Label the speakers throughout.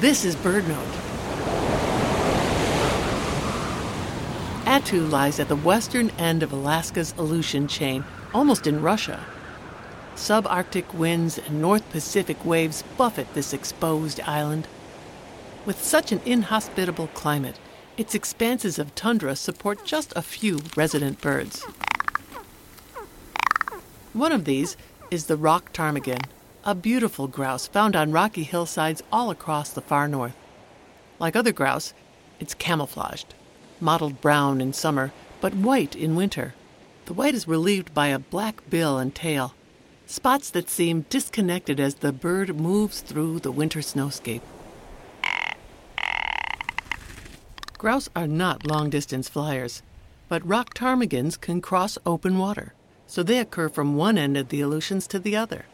Speaker 1: This is BirdNote. Attu lies at the western end of Alaska's Aleutian chain, almost in Russia. Subarctic winds and North Pacific waves buffet this exposed island. With such an inhospitable climate, its expanses of tundra support just a few resident birds. One of these is the rock ptarmigan, a beautiful grouse found on rocky hillsides all across the far north. Like other grouse, it's camouflaged, mottled brown in summer, but white in winter. The white is relieved by a black bill and tail, spots that seem disconnected as the bird moves through the winter snowscape. Grouse are not long distance flyers, but rock ptarmigans can cross open water, so they occur from one end of the Aleutians to the other.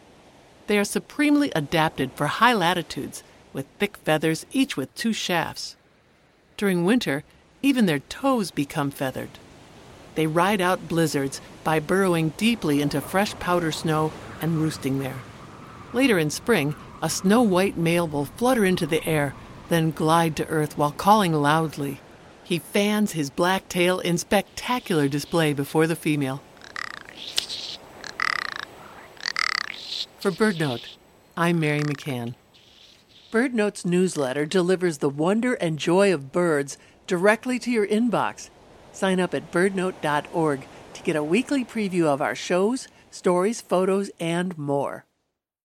Speaker 1: They are supremely adapted for high latitudes, with thick feathers, each with two shafts. During winter, even their toes become feathered. They ride out blizzards by burrowing deeply into fresh powder snow and roosting there. Later in spring, a snow white male will flutter into the air, then glide to earth while calling loudly. He fans his black tail in spectacular display before the female. For BirdNote, I'm Mary McCann. BirdNote's newsletter delivers the wonder and joy of birds directly to your inbox. Sign up at birdnote.org to get a weekly preview of our shows, stories, photos, and more.